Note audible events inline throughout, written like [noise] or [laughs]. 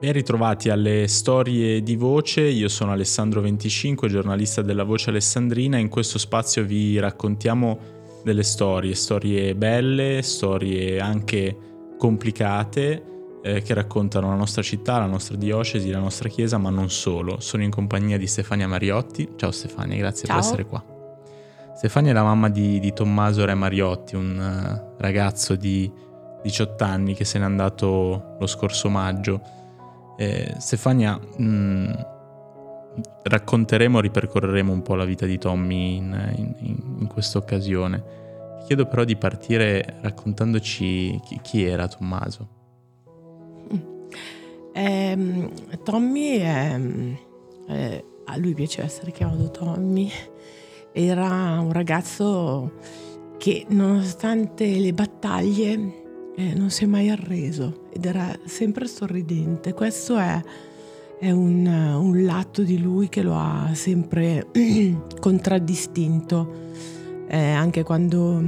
Ben ritrovati alle storie di voce, io sono Alessandro 25, giornalista della Voce Alessandrina in questo spazio vi raccontiamo delle storie, storie belle, storie anche complicate eh, che raccontano la nostra città, la nostra diocesi, la nostra chiesa, ma non solo. Sono in compagnia di Stefania Mariotti. Ciao Stefania, grazie Ciao. per essere qua. Stefania è la mamma di, di Tommaso Re Mariotti, un uh, ragazzo di 18 anni che se n'è andato lo scorso maggio eh, Stefania, mh, mm, racconteremo, ripercorreremo un po' la vita di Tommy in, in, in questa occasione. Ti chiedo però di partire raccontandoci chi, chi era Tommaso. [laughs] Eh, Tommy, è, eh, a lui piace essere chiamato Tommy, era un ragazzo che nonostante le battaglie eh, non si è mai arreso ed era sempre sorridente. Questo è, è un, un, lato di lui che lo ha sempre [clears throat] contraddistinto, eh, anche quando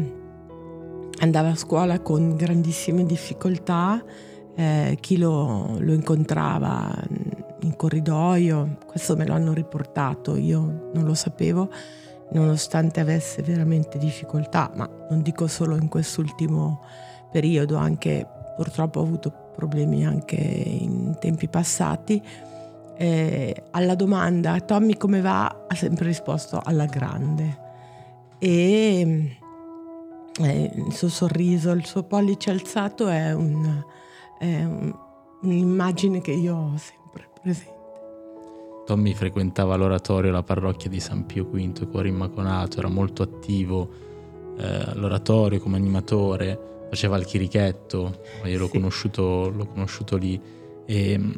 andava a scuola con grandissime difficoltà, eh, chi lo, lo incontrava in corridoio, questo me lo hanno riportato, io non lo sapevo, nonostante avesse veramente difficoltà, ma non dico solo in quest'ultimo periodo, anche purtroppo ho avuto problemi anche in tempi passati. Eh, alla domanda Tommy come va ha sempre risposto alla grande e eh, il suo sorriso, il suo pollice alzato è, un, è un, un'immagine che io ho sempre presente. Tommy frequentava l'oratorio, la parrocchia di San Pio V, Cuore Immaconato, era molto attivo eh, all'oratorio come animatore faceva il chirichetto, io l'ho, sì. conosciuto, l'ho conosciuto lì. E mm,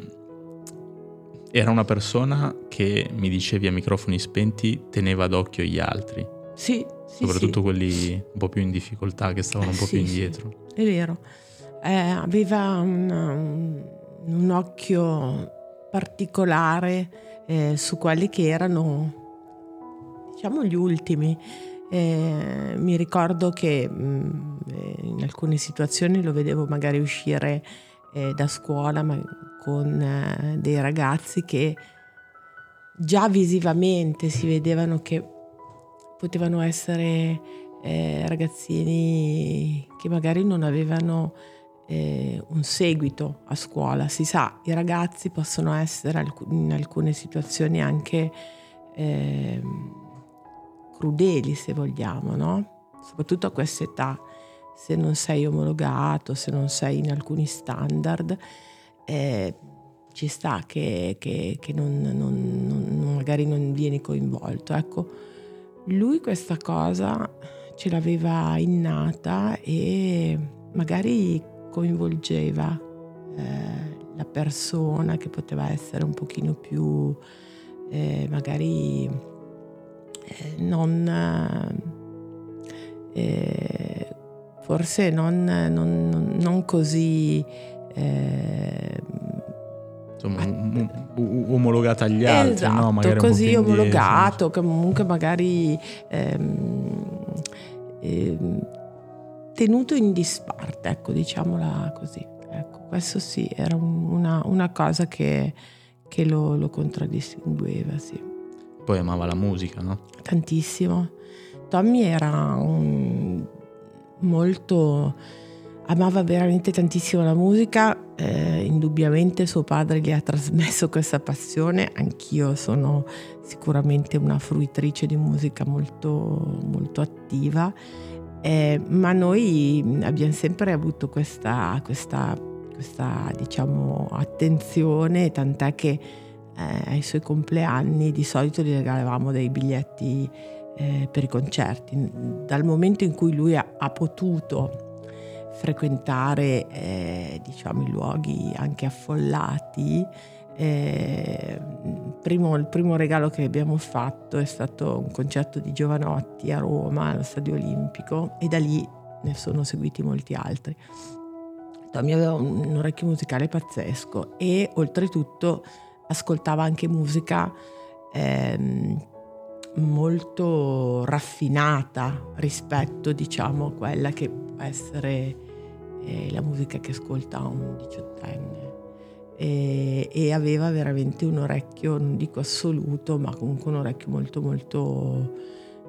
era una persona che mi dicevi a microfoni spenti teneva d'occhio gli altri. Sì, sì soprattutto sì. quelli un po' più in difficoltà, che stavano un po' più indietro. È vero. Eh, aveva un, un, un, occhio particolare eh, su quelli che erano, diciamo, gli ultimi. Eh, mi ricordo che mh, mm, eh, in alcune situazioni lo vedevo magari uscire eh, da scuola ma con eh, dei ragazzi che già visivamente si vedevano che potevano essere eh, ragazzini che magari non avevano eh, un seguito a scuola. Si sa, i ragazzi possono essere in alcune situazioni anche ehm, crudeli se vogliamo, no? Soprattutto a questa età, se non sei omologato, se non sei in alcuni standard, eh, ci sta che, che, che non, non, non, magari non vieni coinvolto. Ecco, lui questa cosa ce l'aveva innata e magari coinvolgeva eh, la persona che poteva essere un pochino più eh, magari non, eh, forse non, non, non così eh, insomma um, omologata agli altri esatto, no? magari così omologato comunque magari ehm, ehm, tenuto in disparte ecco diciamola così. Ecco questo sì era una, una cosa che, che lo, lo contraddistingueva sì poi amava la musica, no? Tantissimo. Tommy era un... molto... amava veramente tantissimo la musica, eh, indubbiamente suo padre gli ha trasmesso questa passione, anch'io sono sicuramente una fruitrice di musica molto, molto attiva, eh, ma noi abbiamo sempre avuto questa, questa, questa diciamo, attenzione, tant'è che eh, ai suoi compleanni di solito gli regalavamo dei biglietti eh, per i concerti. Dal momento in cui lui ha, ha potuto frequentare eh, diciamo, i luoghi anche affollati, eh, primo, il primo regalo che abbiamo fatto è stato un concerto di Giovanotti a Roma, allo Stadio Olimpico, e da lì ne sono seguiti molti altri. Tommy aveva un orecchio musicale pazzesco e oltretutto ascoltava anche musica ehm, molto raffinata rispetto diciamo a quella che può essere eh, la musica che ascolta un diciottenne. e, e, aveva veramente un orecchio, non dico assoluto, ma comunque un orecchio molto molto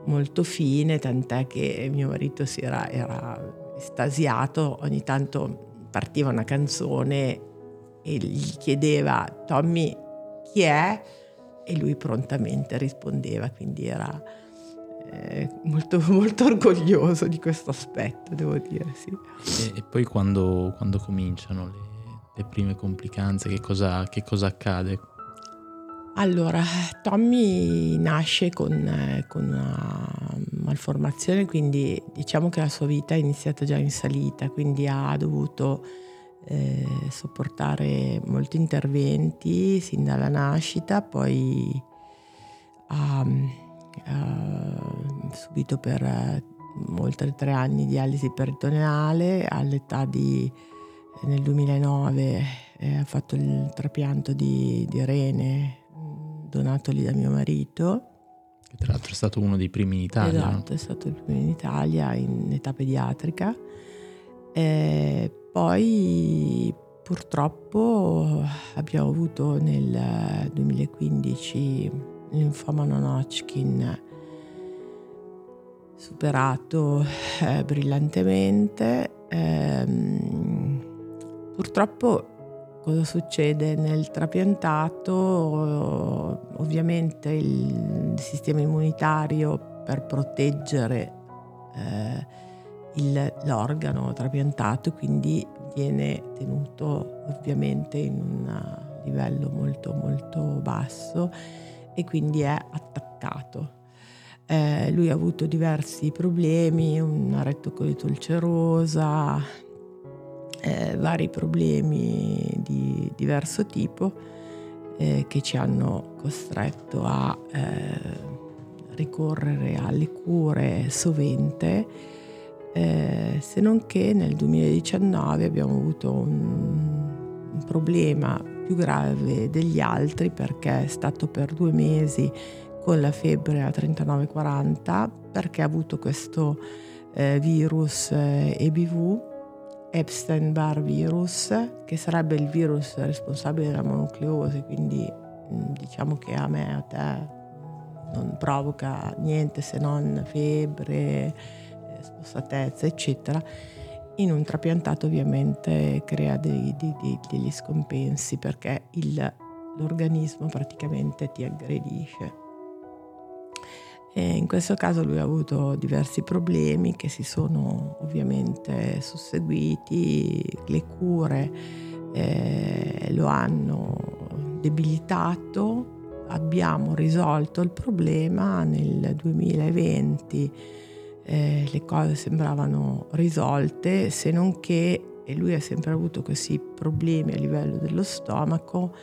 molto fine, tant'è che mio marito si era, era estasiato, ogni tanto partiva una canzone e gli chiedeva Tommy chi è e lui prontamente rispondeva, quindi era eh, molto, [laughs] molto orgoglioso di questo aspetto, devo dire, sì. E, e poi quando, quando cominciano le, le, prime complicanze, che cosa, che cosa accade? Allora, Tommy nasce con, con, una malformazione, quindi diciamo che la sua vita è iniziata già in salita, quindi ha dovuto eh, sopportare molti interventi sin dalla nascita, poi ha, ha subito per eh, oltre tre anni dialisi peritoneale, all'età di nel 2009 eh, ha fatto il trapianto di, di rene donatoli da mio marito. Che tra l'altro è stato uno dei primi in Italia. Esatto, no? è stato il primo in Italia in età pediatrica. E poi purtroppo abbiamo avuto nel 2015 l'infoma non Hodgkin superato eh, brillantemente. Eh, purtroppo Cosa succede nel trapiantato? Ovviamente il sistema immunitario per proteggere eh, il, l'organo trapiantato quindi viene tenuto ovviamente in un livello molto molto basso e quindi è attaccato. Eh, lui ha avuto diversi problemi, una rettocolite ulcerosa, eh, vari problemi di diverso tipo eh, che ci hanno costretto a eh, ricorrere alle cure sovente, eh, se non che nel 2019 abbiamo avuto un, un problema più grave degli altri perché è stato per due mesi con la febbre a 39-40 perché ha avuto questo eh, virus eh, EBV Epstein-Barr virus, che sarebbe il virus responsabile della monucleosi, quindi mm, diciamo che a me, a te, non provoca niente se non febbre, spossatezza, eccetera. In un trapiantato ovviamente crea dei, dei, dei, degli scompensi perché il, l'organismo praticamente ti aggredisce. E in questo caso lui ha avuto diversi problemi che si sono ovviamente susseguiti, le cure eh, lo hanno debilitato, abbiamo risolto il problema nel 2020, eh, le cose sembravano risolte, se non che, e lui ha sempre avuto questi problemi a livello dello stomaco,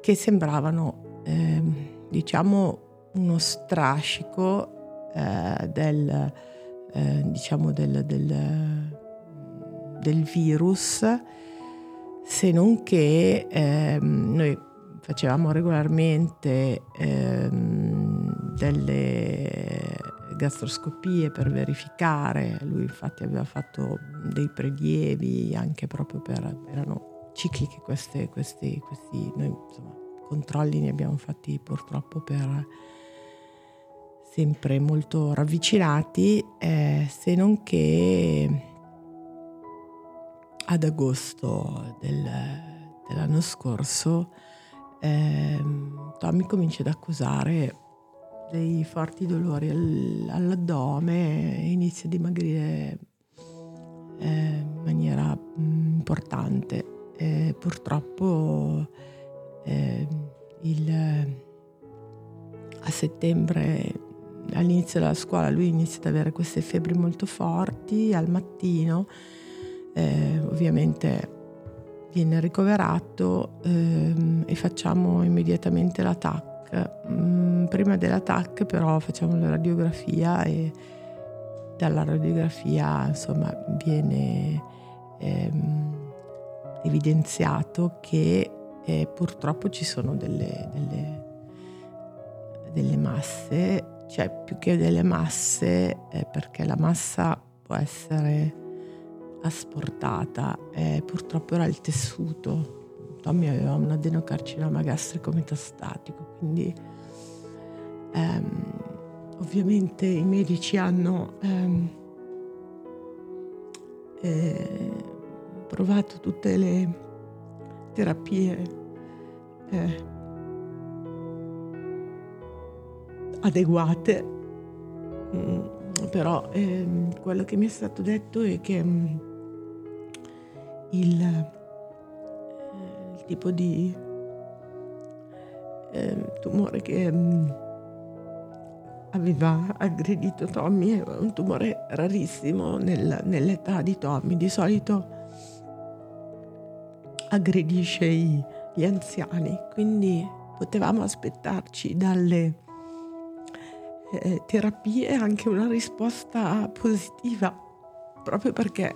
che sembravano, eh, diciamo, uno strascico eh, del, eh, diciamo del, del, del, virus, se non che ehm, noi facevamo regolarmente ehm, delle gastroscopie per verificare, lui infatti aveva fatto dei prelievi anche proprio per, erano cicliche queste, questi, questi noi insomma controlli ne abbiamo fatti purtroppo per sempre molto ravvicinati, eh, se non che ad agosto del, dell'anno scorso eh, Tommy comincia ad accusare dei forti dolori al, all'addome e inizia a dimagrire eh, in maniera mh, importante. Eh, purtroppo eh, il, a settembre all'inizio della scuola lui inizia ad avere queste febbri molto forti al mattino, eh, ovviamente viene ricoverato ehm, e facciamo immediatamente la TAC. Mm, prima della TAC però facciamo la radiografia e dalla radiografia insomma viene ehm, evidenziato che eh, purtroppo ci sono delle, delle, delle masse cioè più che delle masse, eh, perché la massa può essere asportata, eh, purtroppo era il tessuto. Tommy aveva un adenocarcinoma gastrico metastatico, quindi ehm, ovviamente i medici hanno ehm, eh, provato tutte le terapie eh, adeguate, mm, però eh, quello che mi è stato detto è che mm, il, eh, il, tipo di eh, tumore che mm, aveva aggredito Tommy è un tumore rarissimo nel, nell'età di Tommy, di solito aggredisce i, gli anziani, quindi potevamo aspettarci dalle eh, terapie anche una risposta positiva, proprio perché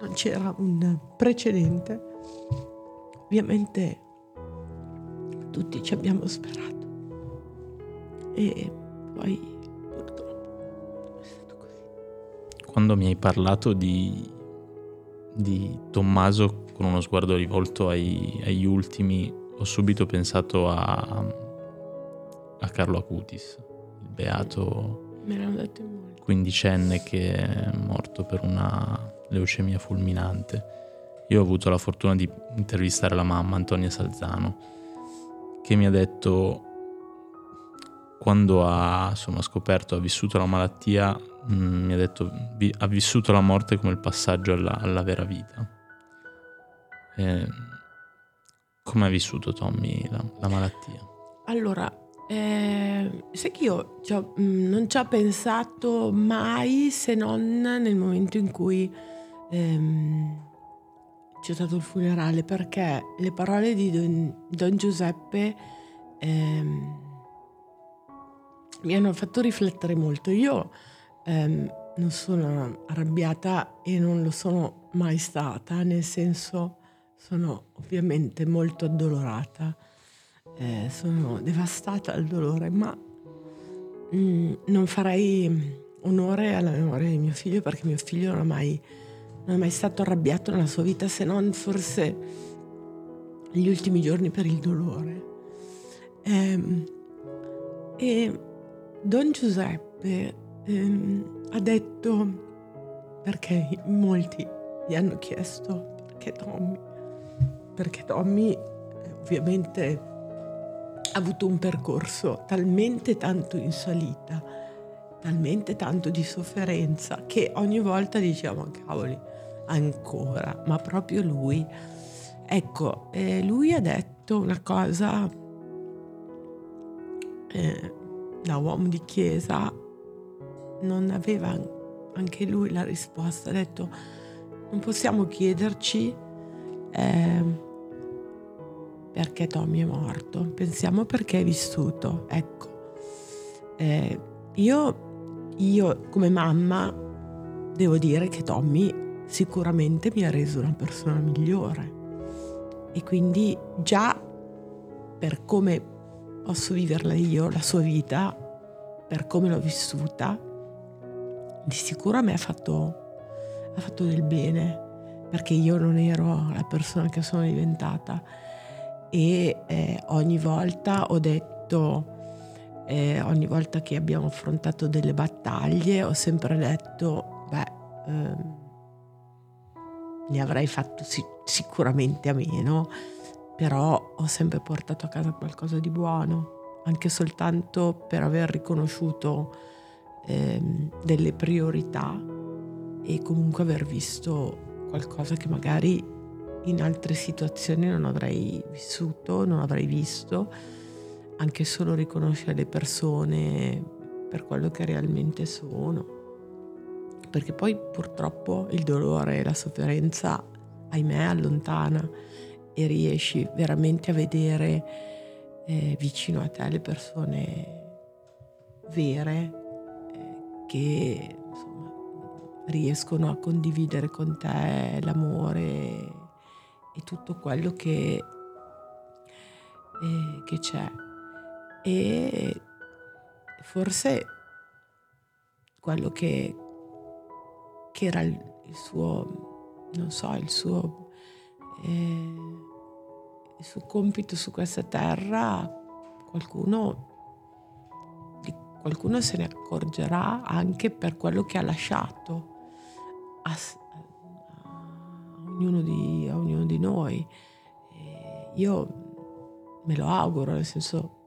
non c'era un precedente. Ovviamente tutti ci abbiamo sperato e poi Quando mi hai parlato di, di Tommaso con uno sguardo rivolto ai, agli ultimi, ho subito pensato a, a Carlo Acutis beato quindicenne che è morto per una leucemia fulminante. Io ho avuto la fortuna di intervistare la mamma, Antonia Salzano, che mi ha detto, quando ha insomma, scoperto, ha vissuto la malattia, mh, mm, mi ha detto, vi, ha vissuto la morte come il passaggio alla, alla vera vita. E, come ha vissuto Tommy la, la malattia? Allora, eh, sai che io cioè, non ci ho pensato mai se non nel momento in cui ehm, c'è stato il funerale, perché le parole di Don, Don Giuseppe ehm, mi hanno fatto riflettere molto. Io ehm, non sono arrabbiata e non lo sono mai stata, nel senso sono ovviamente molto addolorata eh, sono devastata dal dolore, ma mm, non farei onore alla memoria di mio figlio perché mio figlio non è mai, non è mai stato arrabbiato nella sua vita se non forse gli ultimi giorni per il dolore. Eh, e Don Giuseppe eh, ha detto, perché molti gli hanno chiesto perché Tommy, perché Tommy eh, ovviamente ha avuto un percorso talmente tanto in salita, talmente tanto di sofferenza, che ogni volta diciamo, cavoli, ancora, ma proprio lui. Ecco, eh, lui ha detto una cosa eh, da uomo di chiesa, non aveva anche lui la risposta, ha detto non possiamo chiederci eh, perché Tommy è morto, pensiamo perché è vissuto. Ecco, eh, io, io come mamma devo dire che Tommy sicuramente mi ha reso una persona migliore e quindi già per come posso viverla io, la sua vita, per come l'ho vissuta, di sicuro a me ha fatto, ha fatto del bene perché io non ero la persona che sono diventata. E eh, ogni volta ho detto, eh, ogni volta che abbiamo affrontato delle battaglie, ho sempre detto, beh, ehm, ne avrei fatto sic- sicuramente a meno, però ho sempre portato a casa qualcosa di buono, anche soltanto per aver riconosciuto ehm, delle priorità e comunque aver visto qualcosa che magari in altre situazioni non avrei vissuto, non avrei visto, anche solo riconoscere le persone per quello che realmente sono. Perché poi purtroppo il dolore e la sofferenza, ahimè, allontana e riesci veramente a vedere eh, vicino a te le persone vere eh, che insomma, riescono a condividere con te l'amore e tutto quello che, eh, che c'è. E forse quello che, che era il, il, suo, non so, il suo, eh, il suo compito su questa terra qualcuno, qualcuno se ne accorgerà anche per quello che ha lasciato a, a, ognuno, di, a ognuno, di, noi. E io me lo auguro, nel senso,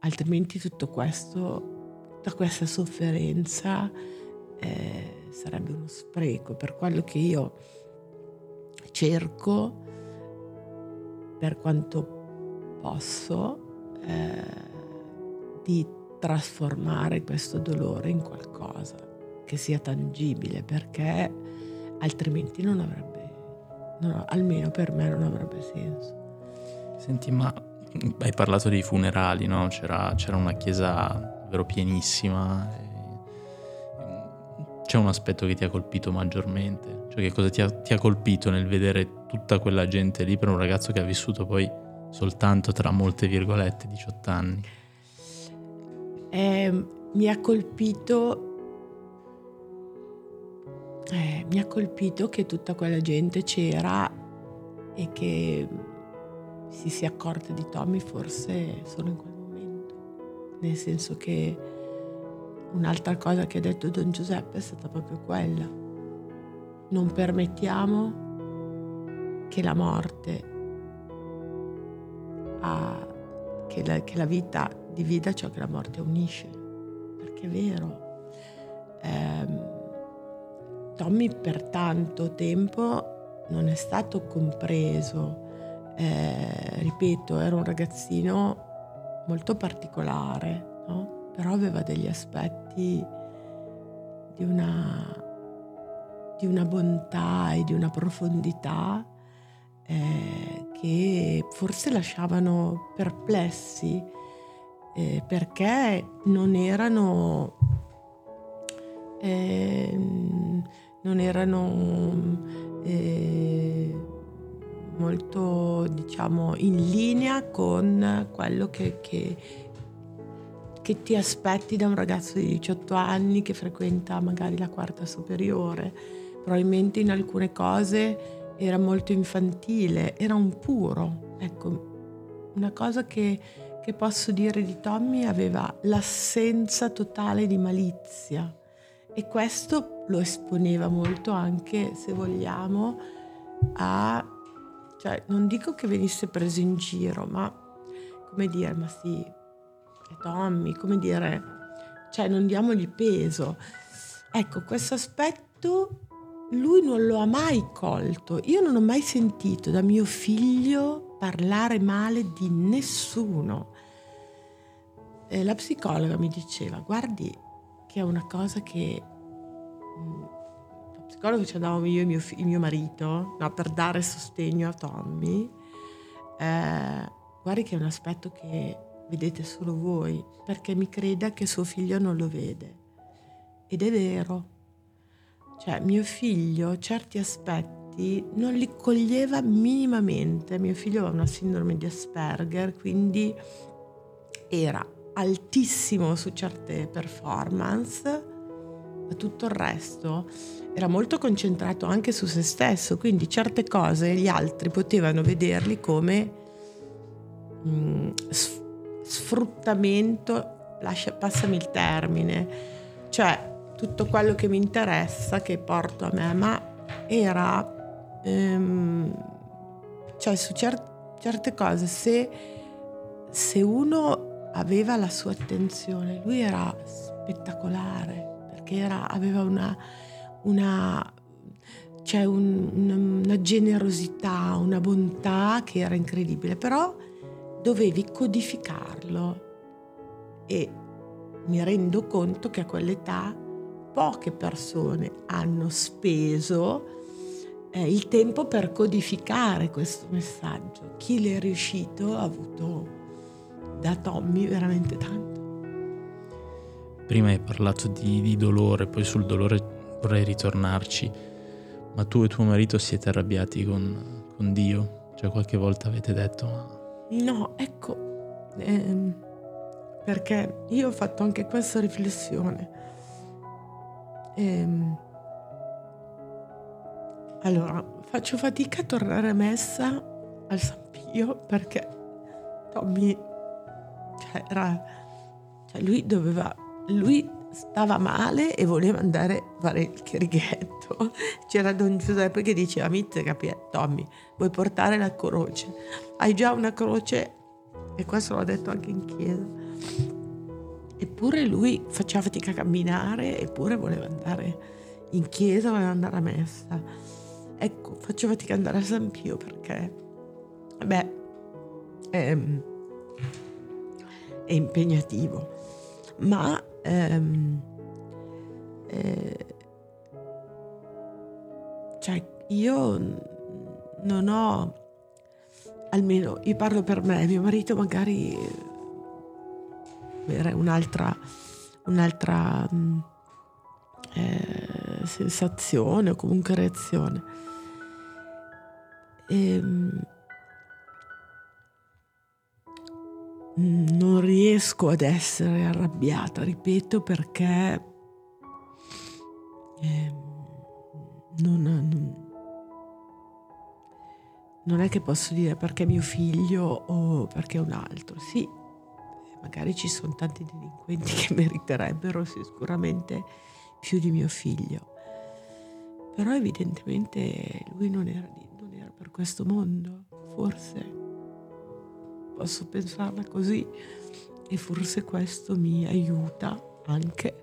altrimenti tutto questo, tutta questa sofferenza eh, sarebbe uno spreco per quello che io cerco per quanto posso eh, di trasformare questo dolore in qualcosa che sia tangibile perché altrimenti non avrebbe, no, almeno per me non avrebbe senso. Senti, ma hai parlato dei funerali, no? C'era, c'era una chiesa davvero pienissima. C'è un aspetto che ti ha colpito maggiormente? Cioè che cosa ti ha, ti ha colpito nel vedere tutta quella gente lì per un ragazzo che ha vissuto poi soltanto tra molte virgolette 18 anni? Eh, mi ha colpito eh, mi ha colpito che tutta quella gente c'era e che si sia accorta di Tommy forse solo in quel momento. Nel senso che un'altra cosa che ha detto Don Giuseppe è stata proprio quella. Non permettiamo che la morte, ha, che, la, che la vita divida ciò che la morte unisce. Perché è vero. Eh, Tommy per tanto tempo non è stato compreso eh, ripeto, era un ragazzino molto particolare, no? però aveva degli aspetti di una, di una bontà e di una profondità eh, che forse lasciavano perplessi eh, perché non erano, ehm, non erano eh, molto diciamo in linea con quello che, che, che, ti aspetti da un ragazzo di 18 anni che frequenta magari la quarta superiore. Probabilmente in alcune cose era molto infantile, era un puro. Ecco, una cosa che, che posso dire di Tommy aveva l'assenza totale di malizia e questo lo esponeva molto anche, se vogliamo, a cioè, non dico che venisse preso in giro, ma come dire, ma sì, è Tommy, come dire, cioè non diamogli peso. Ecco, questo aspetto lui non lo ha mai colto. Io non ho mai sentito da mio figlio parlare male di nessuno. E la psicologa mi diceva, guardi che è una cosa che mm, psicologo ci andavamo io e mio, il mio marito no, per dare sostegno a Tommy, eh, guardi che è un aspetto che vedete solo voi, perché mi creda che suo figlio non lo vede. Ed è vero. Cioè, mio figlio certi aspetti non li coglieva minimamente. Mio figlio aveva una sindrome di Asperger, quindi era altissimo su certe performance, ma tutto il resto era molto concentrato anche su se stesso, quindi certe cose gli altri potevano vederli come mh, mm, sfruttamento, lascia, passami il termine, cioè tutto quello che mi interessa, che porto a me, ma era, ehm, cioè su cer- certe cose, se, se uno aveva la sua attenzione, lui era spettacolare, perché era, aveva una una, c'è un, una, una generosità, una bontà che era incredibile, però dovevi codificarlo e mi rendo conto che a quell'età poche persone hanno speso eh, il tempo per codificare questo messaggio. Chi le è riuscito ha avuto da Tommy veramente tanto. Prima hai parlato di, di dolore, poi sul dolore vorrei ritornarci, ma tu e tuo marito siete arrabbiati con, con Dio? Cioè qualche volta avete detto... Ma... No, ecco, ehm, perché io ho fatto anche questa riflessione. Ehm, allora, faccio fatica a tornare a messa al San Pio. perché Tommy cioè, era, cioè lui doveva, lui stava male e voleva andare a fare il chirighetto. [laughs] C'era Don Giuseppe che diceva, Mitte, capi, Tommy, vuoi portare la croce? Hai già una croce? E questo l'ho detto anche in chiesa. Eppure lui faceva fatica a camminare, eppure voleva andare in chiesa, voleva andare a messa. Ecco, faccio fatica ad andare a San Pio perché, beh, è, è impegnativo. Ma ehm, eh, cioè io non ho almeno io parlo per me mio marito magari un'altra un'altra mm, eh, sensazione o comunque reazione e, ehm, non riesco ad essere arrabbiata, ripeto, perché eh, non, non, non, è che posso dire perché mio figlio o perché un altro. Sì, magari ci sono tanti delinquenti [laughs] che meriterebbero sicuramente più di mio figlio. Però evidentemente lui non era, non era per questo mondo, forse posso pensarla così e forse questo mi aiuta anche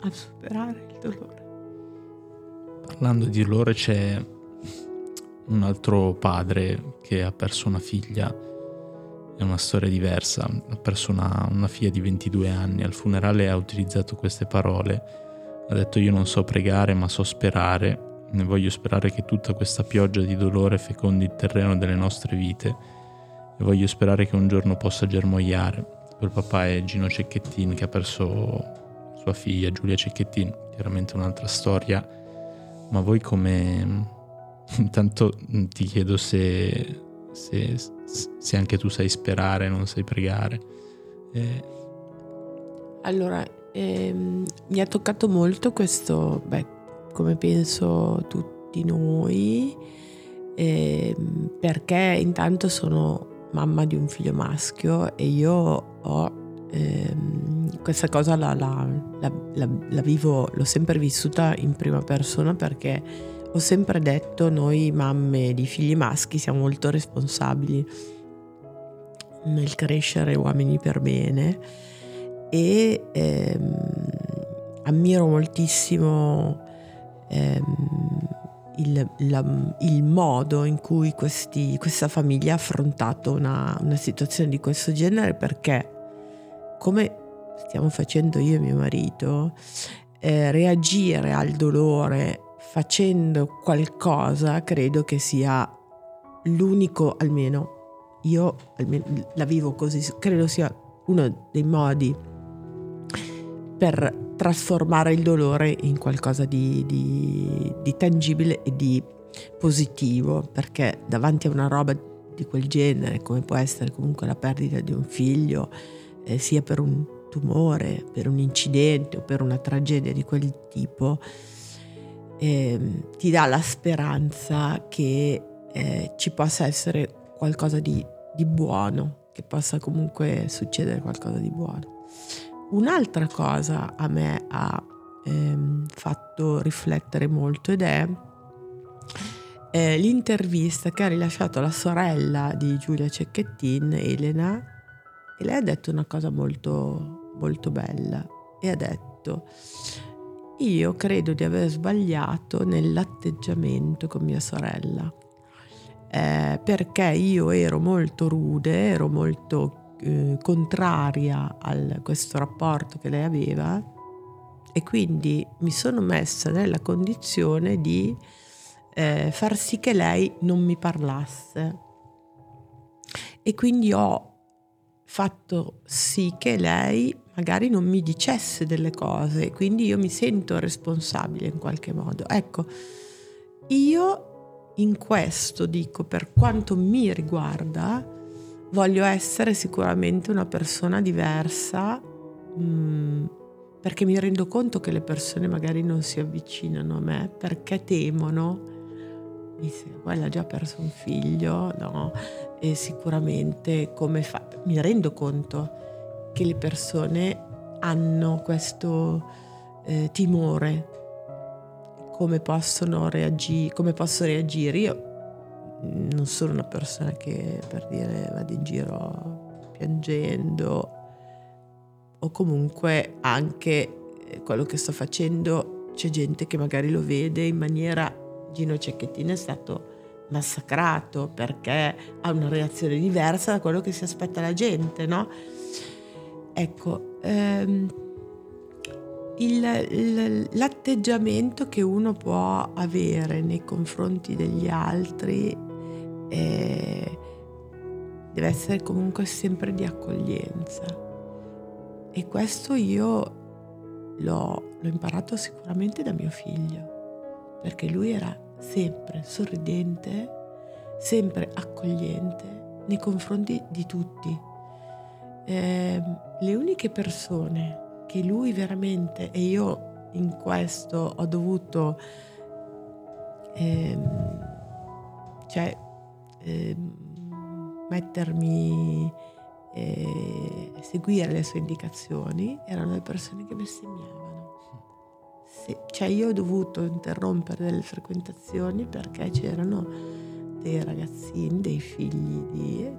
a superare il dolore. Parlando di dolore c'è un altro padre che ha perso una figlia, è una storia diversa, ha perso una, una figlia di 22 anni, al funerale ha utilizzato queste parole, ha detto io non so pregare ma so sperare, ne voglio sperare che tutta questa pioggia di dolore fecondi il terreno delle nostre vite. E voglio sperare che un giorno possa germogliare. Quel papà è Gino Cecchettin che ha perso sua figlia Giulia Cecchettin, chiaramente un'altra storia, ma voi come... Intanto ti chiedo se, se, se anche tu sai sperare, non sai pregare. Eh. Allora, ehm, mi ha toccato molto questo, beh, come penso tutti noi, ehm, perché intanto sono mamma di un figlio maschio e io ho ehm, questa cosa la, la, la, la, vivo, l'ho sempre vissuta in prima persona perché ho sempre detto noi mamme di figli maschi siamo molto responsabili nel crescere uomini per bene e ehm, ammiro moltissimo ehm, il, la, il modo in cui questi, questa famiglia ha affrontato una, una situazione di questo genere perché, come stiamo facendo io e mio marito, eh, reagire al dolore facendo qualcosa credo che sia l'unico, almeno io almeno la vivo così, credo sia uno dei modi per trasformare il dolore in qualcosa di, di, di tangibile e di positivo, perché davanti a una roba di quel genere, come può essere comunque la perdita di un figlio, eh, sia per un tumore, per un incidente o per una tragedia di quel tipo, eh, ti dà la speranza che eh, ci possa essere qualcosa di, di buono, che possa comunque succedere qualcosa di buono. Un'altra cosa a me ha ehm, fatto riflettere molto ed è eh, l'intervista che ha rilasciato la sorella di Giulia Cecchettin, Elena, e lei ha detto una cosa molto, molto bella e ha detto io credo di aver sbagliato nell'atteggiamento con mia sorella. Eh, perché io ero molto rude, ero molto eh, contraria a questo rapporto che lei aveva e quindi mi sono messa nella condizione di eh, far sì che lei non mi parlasse. E quindi ho fatto sì che lei magari non mi dicesse delle cose, quindi io mi sento responsabile in qualche modo. Ecco, io in questo dico, per quanto mi riguarda, voglio essere sicuramente una persona diversa mh, mm, perché mi rendo conto che le persone magari non si avvicinano a me perché temono disse, quella ha già perso un figlio, no? E sicuramente come fa... Mi rendo conto che le persone hanno questo eh, timore, come possono reagire, come posso reagire. Io non sono una persona che per dire vado in giro piangendo o comunque anche eh, quello che sto facendo c'è gente che magari lo vede in maniera Gino Cecchettin è stato massacrato perché ha una reazione diversa da quello che si aspetta la gente, no? Ecco, ehm, il, il, l'atteggiamento che uno può avere nei confronti degli altri eh, deve essere comunque sempre di accoglienza. E questo io l'ho, l'ho imparato sicuramente da mio figlio, perché lui era sempre sorridente, sempre accogliente nei confronti di tutti. Eh, le uniche persone che lui veramente, e io in questo ho dovuto, ehm, cioè, ehm, mettermi, eh, seguire le sue indicazioni, erano le persone che bestemmiavano. Sì, cioè io ho dovuto interrompere delle frequentazioni perché c'erano dei ragazzini, dei figli di,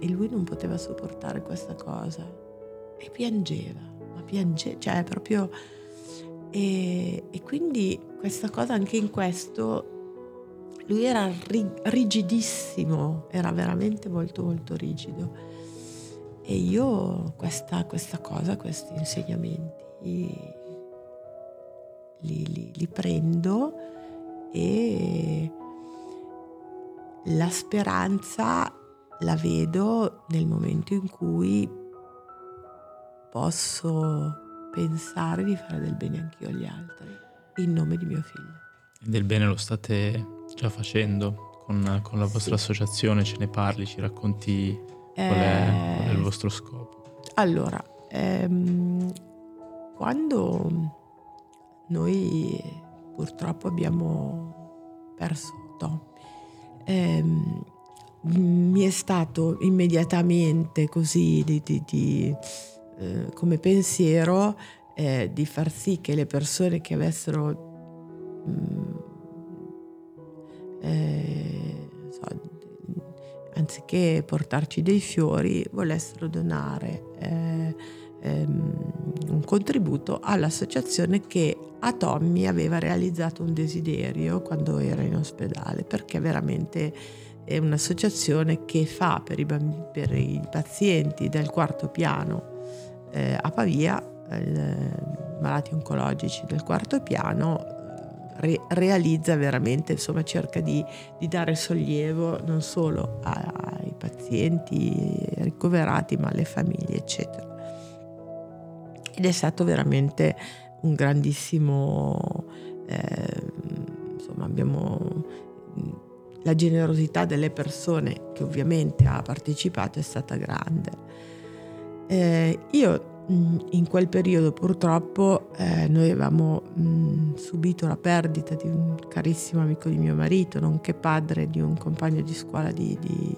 e lui non poteva sopportare questa cosa e piangeva, ma piangeva, cioè proprio... E, e quindi questa cosa anche in questo lui era rigidissimo, era veramente molto molto rigido. E io questa, questa cosa, questi insegnamenti li, li, li prendo e la speranza la vedo nel momento in cui posso pensare di fare del bene anch'io agli altri in nome di mio figlio. E del bene lo state già facendo con, con la vostra sì. associazione, ce ne parli, ci racconti qual, è, qual è il eh, vostro scopo? Allora, ehm, quando noi purtroppo abbiamo perso Tom. Eh, mi è stato immediatamente così di, di, di, eh, come pensiero eh, di far sì che le persone che avessero mh, mm, eh, so, anziché portarci dei fiori volessero donare eh, ehm, un contributo all'associazione che a Tommy aveva realizzato un desiderio quando era in ospedale, perché veramente è un'associazione che fa per i, bamb- per i pazienti del quarto piano eh, a Pavia, eh, malati oncologici del quarto piano, re- realizza veramente, insomma cerca di, di, dare sollievo non solo ai pazienti ricoverati ma alle famiglie eccetera ed è stato veramente un grandissimo, eh, insomma abbiamo la generosità delle persone che ovviamente ha partecipato è stata grande. Eh, io in quel periodo purtroppo eh, noi avevamo mh, subito la perdita di un carissimo amico di mio marito, nonché padre di un compagno di scuola di, di,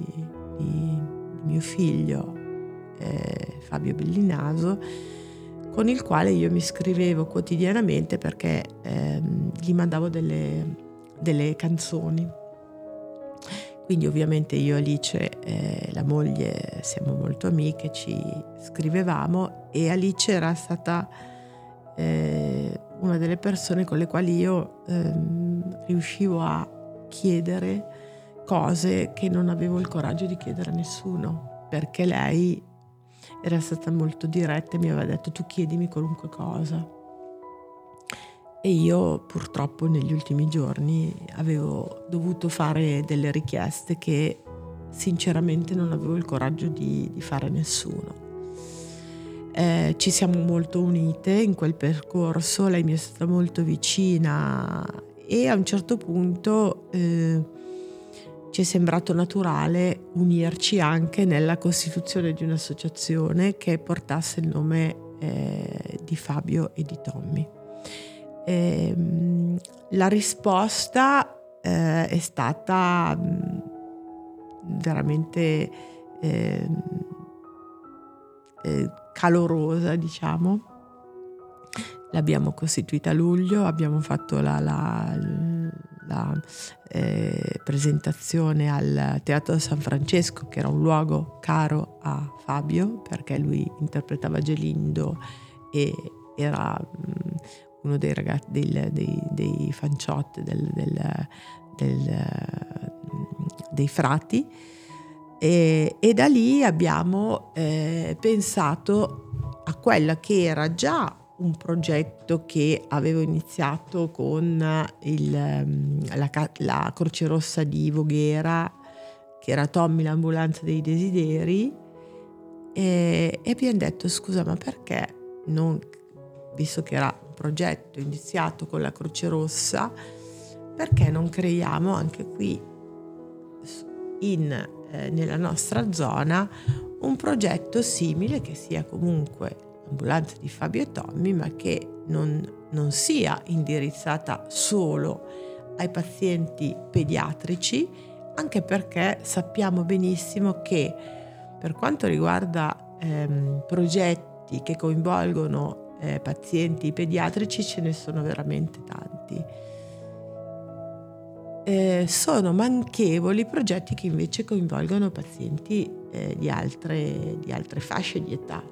di, mio figlio, eh, Fabio Bellinaso con il quale io mi scrivevo quotidianamente perché ehm, gli mandavo delle, delle, canzoni. Quindi ovviamente io e Alice, eh, la moglie, siamo molto amiche, ci scrivevamo e Alice era stata eh, una delle persone con le quali io ehm, riuscivo a chiedere cose che non avevo il coraggio di chiedere a nessuno, perché lei era stata molto diretta e mi aveva detto tu chiedimi qualunque cosa. E io purtroppo negli ultimi giorni avevo dovuto fare delle richieste che sinceramente non avevo il coraggio di, di fare nessuno. Eh, ci siamo molto unite in quel percorso, lei mi è stata molto vicina e a un certo punto eh, ci è sembrato naturale unirci anche nella costituzione di un'associazione che portasse il nome eh, di Fabio e di Tommy. E, ehm, la risposta eh, è stata mh, veramente eh, eh, calorosa, diciamo. L'abbiamo costituita a luglio, abbiamo fatto la, la, la eh, presentazione al Teatro San Francesco, che era un luogo caro a Fabio, perché lui interpretava Gelindo e era mh, mm, uno dei ragazzi, dei, dei, dei fanciotti del, del, del, dei frati. E, e, da lì abbiamo eh, pensato a quella che era già un progetto che avevo iniziato con il, la, la, Croce Rossa di Voghera, che era Tommy l'ambulanza dei desideri, e, e abbiamo detto scusa ma perché non, visto che era un progetto iniziato con la Croce Rossa, perché non creiamo anche qui in eh, nella nostra zona un progetto simile che sia comunque l'ambulanza di Fabio e Tommy, ma che non, non sia indirizzata solo ai pazienti pediatrici, anche perché sappiamo benissimo che per quanto riguarda ehm, progetti che coinvolgono eh, pazienti pediatrici ce ne sono veramente tanti. Eh, sono manchevoli progetti che invece coinvolgono pazienti eh, di, altre, di, altre, fasce di età,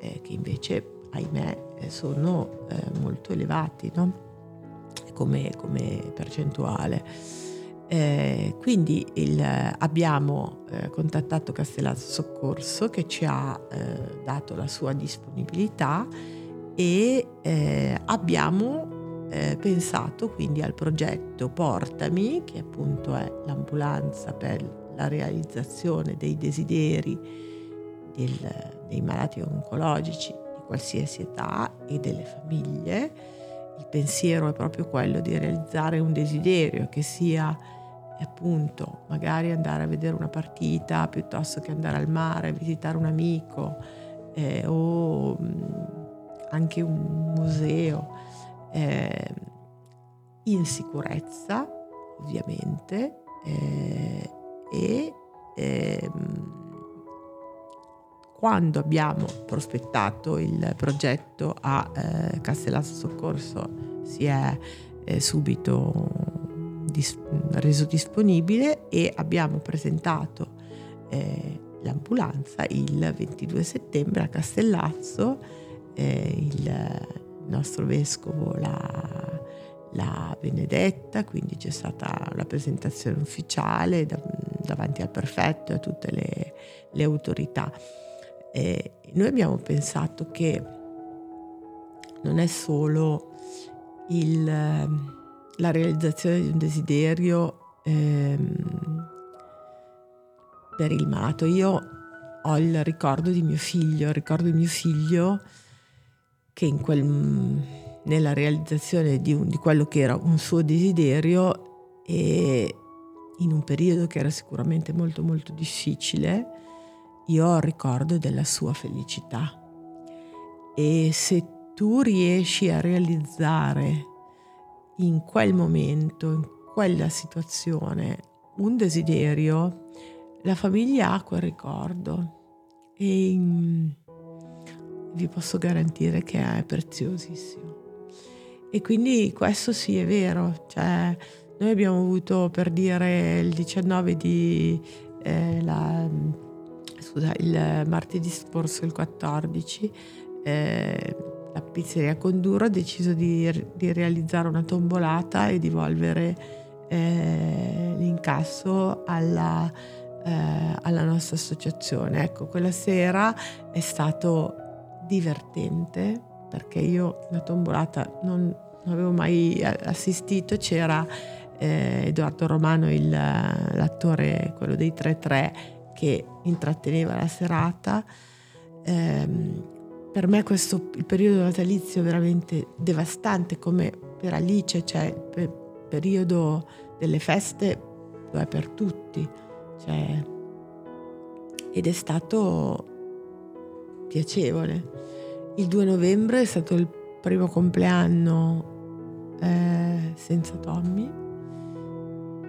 eh, che invece, ahimè, eh, sono eh, molto elevati no? come, come, percentuale. Eh, quindi il, abbiamo contattato Castellazzo Soccorso che ci ha dato la sua disponibilità e abbiamo eh, pensato quindi al progetto Portami, che appunto è l'ambulanza per la realizzazione dei desideri del, dei malati oncologici di qualsiasi età e delle famiglie. Il pensiero è proprio quello di realizzare un desiderio che sia appunto magari andare a vedere una partita piuttosto che andare al mare, visitare un amico eh, o anche un museo eh, in sicurezza ovviamente eh, e ehm, quando abbiamo prospettato il progetto a eh, Castellasso Soccorso si è eh, subito dis- reso disponibibile e abbiamo presentato eh, l'ambulanza il 22 settembre a Castellazzo eh, il nostro vescovo l'ha, l'ha benedetta, quindi c'è stata la presentazione ufficiale davanti al prefetto e a tutte le, le autorità. E noi abbiamo pensato che non è solo il, la realizzazione di un desiderio ehm, per il malato. Io ho il ricordo di mio figlio, ricordo di mio figlio che quel, nella realizzazione di, un, di quello che era un suo desiderio e in un periodo che era sicuramente molto molto difficile, io ho ricordo della sua felicità. E se tu riesci a realizzare in quel momento, in quella situazione, un desiderio, la famiglia ha quel ricordo. E in, vi posso garantire che è preziosissimo. E quindi questo sì è vero, cioè noi abbiamo avuto per dire il 19 di eh, la, scusa, il martedì scorso, il 14, eh, la pizzeria Conduro ha deciso di, di, realizzare una tombolata e di volvere eh, l'incasso alla, eh, alla nostra associazione. Ecco, quella sera è stato divertente perché io la tombolata non, non avevo mai assistito, c'era eh, Edoardo Romano, il, l'attore, quello dei 3-3, che intratteneva la serata. Eh, per me questo il periodo natalizio è veramente devastante come per Alice, cioè il periodo delle feste lo è per tutti. Cioè, ed è stato piacevole. Il 2 novembre è stato il primo compleanno eh, senza Tommy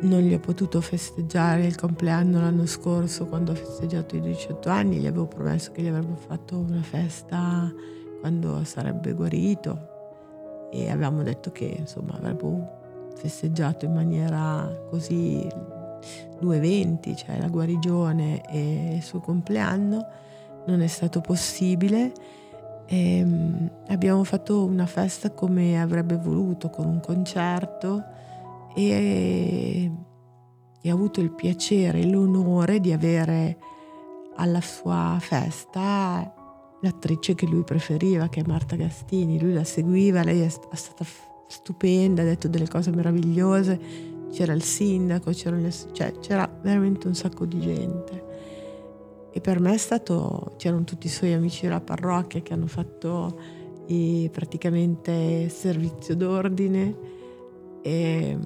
non gli ho potuto festeggiare il compleanno l'anno scorso quando ho festeggiato i 18 anni, gli avevo promesso che gli avrebbe fatto una festa quando sarebbe guarito e avevamo detto che insomma avrebbe festeggiato in maniera così due eventi, cioè la guarigione e il suo compleanno, non è stato possibile. E ehm, abbiamo fatto una festa come avrebbe voluto, con un concerto e, e ho avuto il piacere e l'onore di avere alla sua festa l'attrice che lui preferiva, che è Marta Gastini. Lui la seguiva, lei è stata stupenda, ha detto delle cose meravigliose, c'era il sindaco, c'era, le, cioè, c'era veramente un sacco di gente. E per me è stato, c'erano tutti i suoi amici della parrocchia che hanno fatto i, praticamente servizio d'ordine e,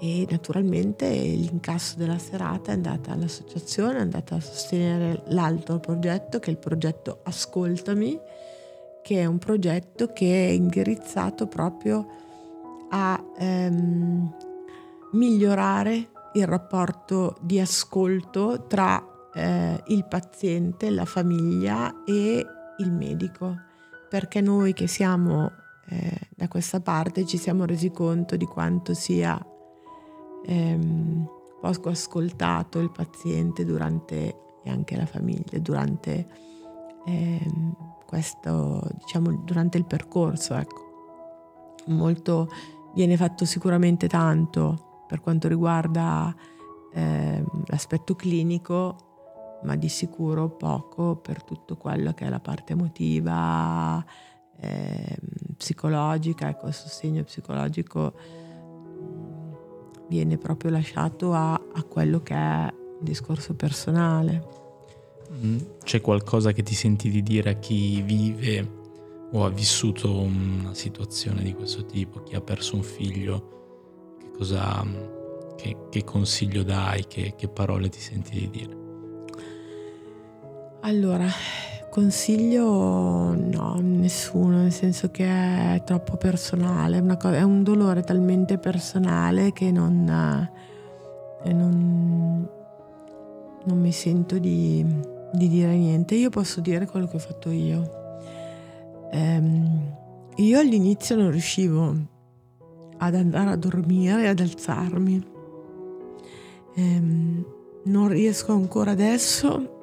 e naturalmente l'incasso della serata è andata all'associazione, è andata a sostenere l'altro progetto che è il progetto Ascoltami, che è un progetto che è indirizzato proprio a ehm, migliorare il rapporto di ascolto tra eh, il paziente, la famiglia e il medico, perché noi che siamo eh, da questa parte ci siamo resi conto di quanto sia ehm, poco ascoltato il paziente durante e anche la famiglia durante ehm, questo, diciamo, durante il percorso. Ecco. Molto viene fatto sicuramente tanto per quanto riguarda eh, l'aspetto clinico, ma di sicuro poco per tutto quello che è la parte emotiva, eh, psicologica, ecco, il sostegno psicologico mm, viene proprio lasciato a, a quello che è un discorso personale. Mm, c'è qualcosa che ti senti di dire a chi vive o ha vissuto una situazione di questo tipo, chi ha perso un figlio, che, cosa, che, che consiglio dai, che, che parole ti senti di dire? Allora, consiglio no, nessuno, nel senso che è troppo personale, cosa, è un dolore talmente personale che non, non, non mi sento di, di dire niente, io posso dire quello che ho fatto io. Um, io all'inizio non riuscivo ad andare a dormire e ad alzarmi. Um, non riesco ancora adesso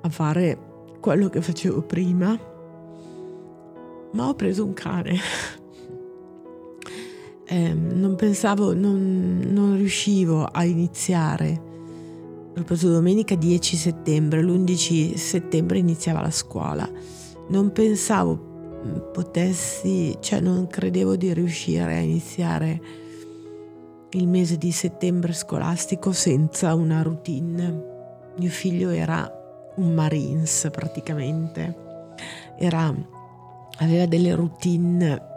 a fare quello che facevo prima, ma ho preso un cane. um, [laughs] non pensavo, non, non riuscivo a iniziare L'ho preso domenica 10 settembre, l'11 settembre iniziava la scuola. Non pensavo mm, potessi, cioè non credevo di riuscire a iniziare il mese di settembre scolastico senza una routine. Mio figlio era un Marines praticamente, era, aveva delle routine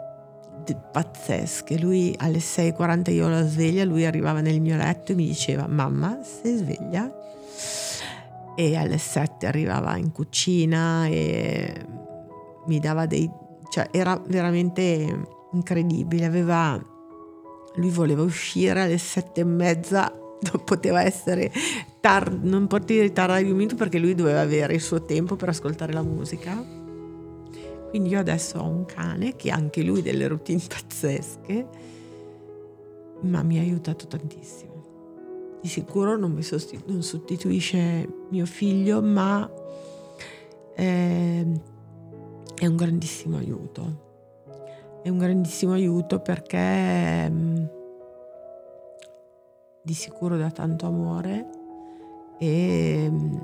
pazzesche. Lui alle 6.40 io la sveglia, lui arrivava nel mio letto e mi diceva mamma sei sveglia? E alle 7 arrivava in cucina e mi dava dei... cioè era veramente incredibile, aveva... lui voleva uscire alle 7 e mezza [laughs] poteva essere tardi, non potevi tardare di un minuto perché lui doveva avere il suo tempo per ascoltare la musica quindi io adesso ho un cane che ha anche lui delle routine [laughs] pazzesche, ma mi ha aiutato tantissimo. Di sicuro non sostitu- non sostituisce mio figlio, ma eh, è un grandissimo aiuto. È un grandissimo aiuto perché eh, di sicuro dà tanto amore e mm,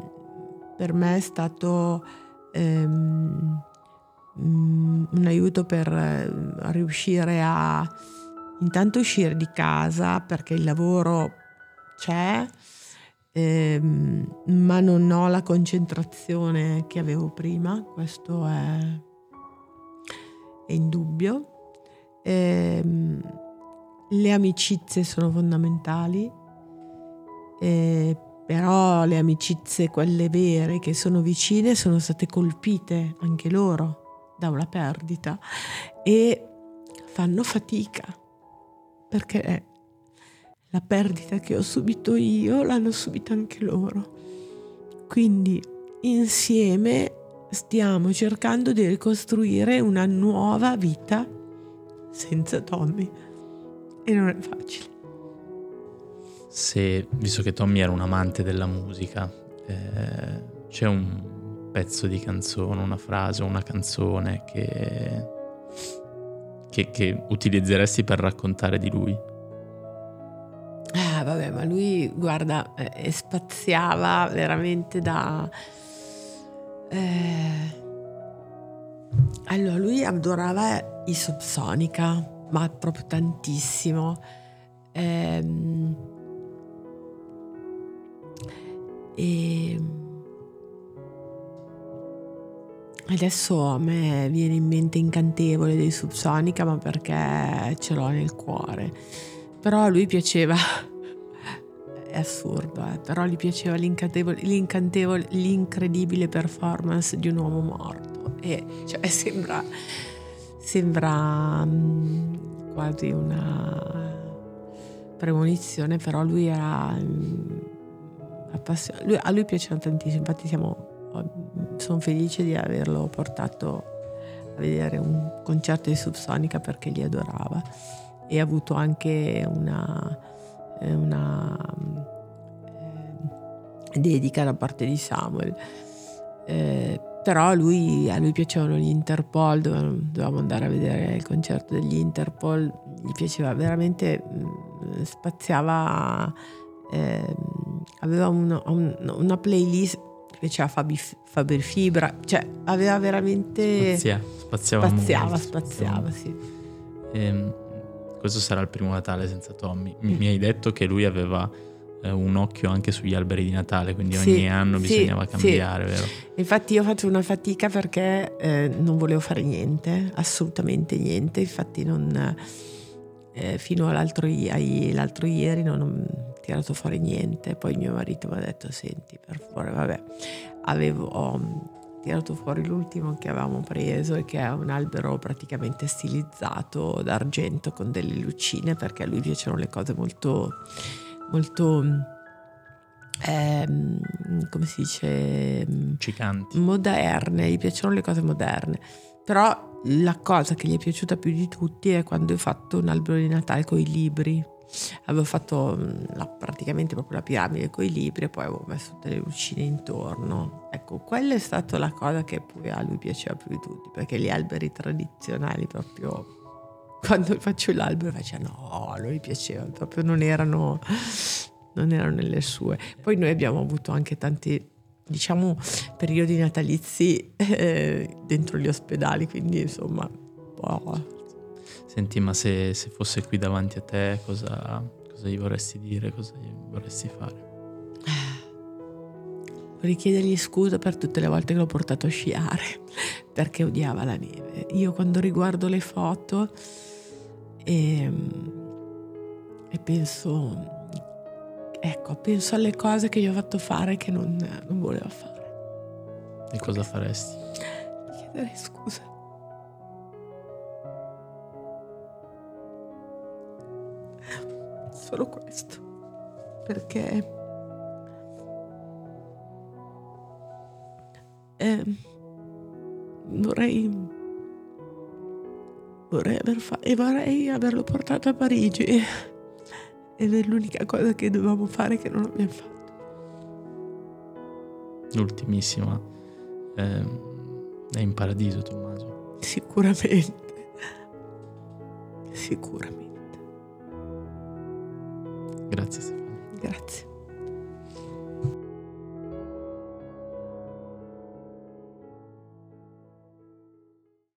per me è stato... Ehm, Mm, un aiuto per eh, riuscire a intanto uscire di casa perché il lavoro c'è, ehm, ma non ho la concentrazione che avevo prima, questo è, è indubbio. Ehm, le amicizie sono fondamentali, eh, però le amicizie, quelle vere che sono vicine, sono state colpite anche loro da una perdita e fanno fatica perché la perdita che ho subito io l'hanno subita anche loro. Quindi insieme stiamo cercando di ricostruire una nuova vita senza Tommy e non è facile. Se, visto che Tommy era un amante della musica, eh, c'è un pezzo di canzone, una frase, una canzone che, che, che utilizzeresti per raccontare di lui? Ah, vabbè, ma lui, guarda, eh, spaziava veramente da... Eh... Allora, lui adorava i Subsonica, ma proprio tantissimo. Ehm... E adesso a me viene in mente incantevole dei Subsonica, ma perché ce l'ho nel cuore. Però a lui piaceva, è assurdo, eh? però gli piaceva l'incantevole, l'incredibile performance di un uomo morto. E cioè sembra, sembra um, quasi una premonizione, però lui era um, appassionato, a lui piaceva tantissimo, infatti siamo, sono felice di averlo portato a vedere un concerto di Subsonica perché li adorava e ha avuto anche una, eh, una eh, dedica da parte di Samuel. Eh, però a lui, a lui piacevano gli Interpol, dovevamo andare a vedere il concerto degli Interpol, gli piaceva veramente, mm, spaziava, eh, aveva una, una playlist, piaceva Fabi, Faber Fibra, cioè aveva veramente... Spazia, spaziava, spaziava, spaziava, sì. Ehm, questo sarà il primo Natale senza Tommy. Mi, mm. mi hai detto che lui aveva un occhio anche sugli alberi di Natale, quindi sì, ogni anno sì, bisognava cambiare, sì. vero? Infatti io faccio una fatica perché eh, non volevo fare niente, assolutamente niente, infatti non, eh, fino all'altro, all'altro, ieri non ho tirato fuori niente, poi mio marito mi ha detto senti per favore, vabbè, avevo... Ho, tirato fuori l'ultimo che avevamo preso e che è un albero praticamente stilizzato d'argento con delle lucine perché a lui piacciono le cose molto molto ehm, come si dice? Cicanti. Moderne gli piacciono le cose moderne. Però la cosa che gli è piaciuta più di tutti è quando ho fatto un albero di Natale con i libri. Avevo fatto mm, la, praticamente proprio la piramide con i libri e poi avevo messo delle lucine intorno. Ecco, quella è stata la cosa che poi a lui piaceva più di tutti, perché gli alberi tradizionali proprio quando faccio l'albero faceva no, a lui piaceva, proprio non erano, non erano nelle sue. Poi noi abbiamo avuto anche tanti diciamo periodi natalizi eh, dentro gli ospedali, quindi insomma po' Senti, ma se, se, fosse qui davanti a te, cosa, cosa gli vorresti dire, cosa gli vorresti fare? [sighs] Vorrei chiedergli scusa per tutte le volte che l'ho portato a sciare, [laughs] perché odiava la neve. Io quando riguardo le foto e, ehm, e penso, ecco, penso alle cose che gli ho fatto fare che non, non voleva fare. E cosa faresti? Chiederei scusa. solo questo, perché eh, vorrei, vorrei, aver fa- e vorrei averlo portato a Parigi. Ed è l'unica cosa che dovevamo fare che non abbiamo fatto. L'ultimissima eh, è in paradiso, Tommaso. Sicuramente. Sicuramente. Grazie Stefano. Grazie.